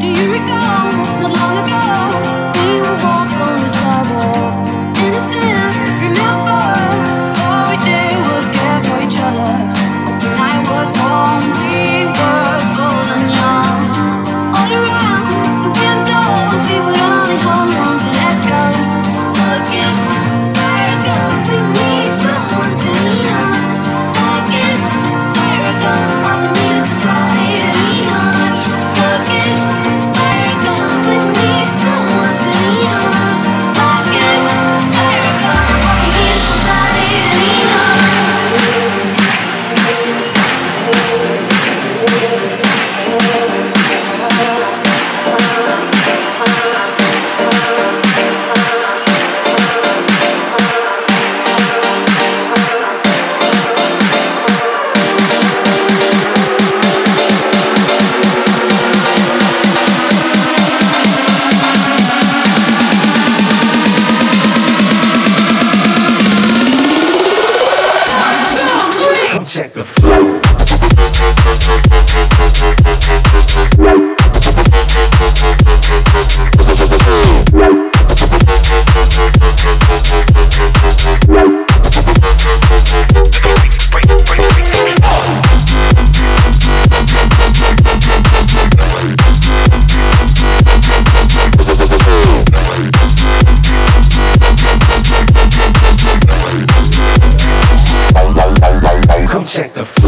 Do you recall not long ago? check the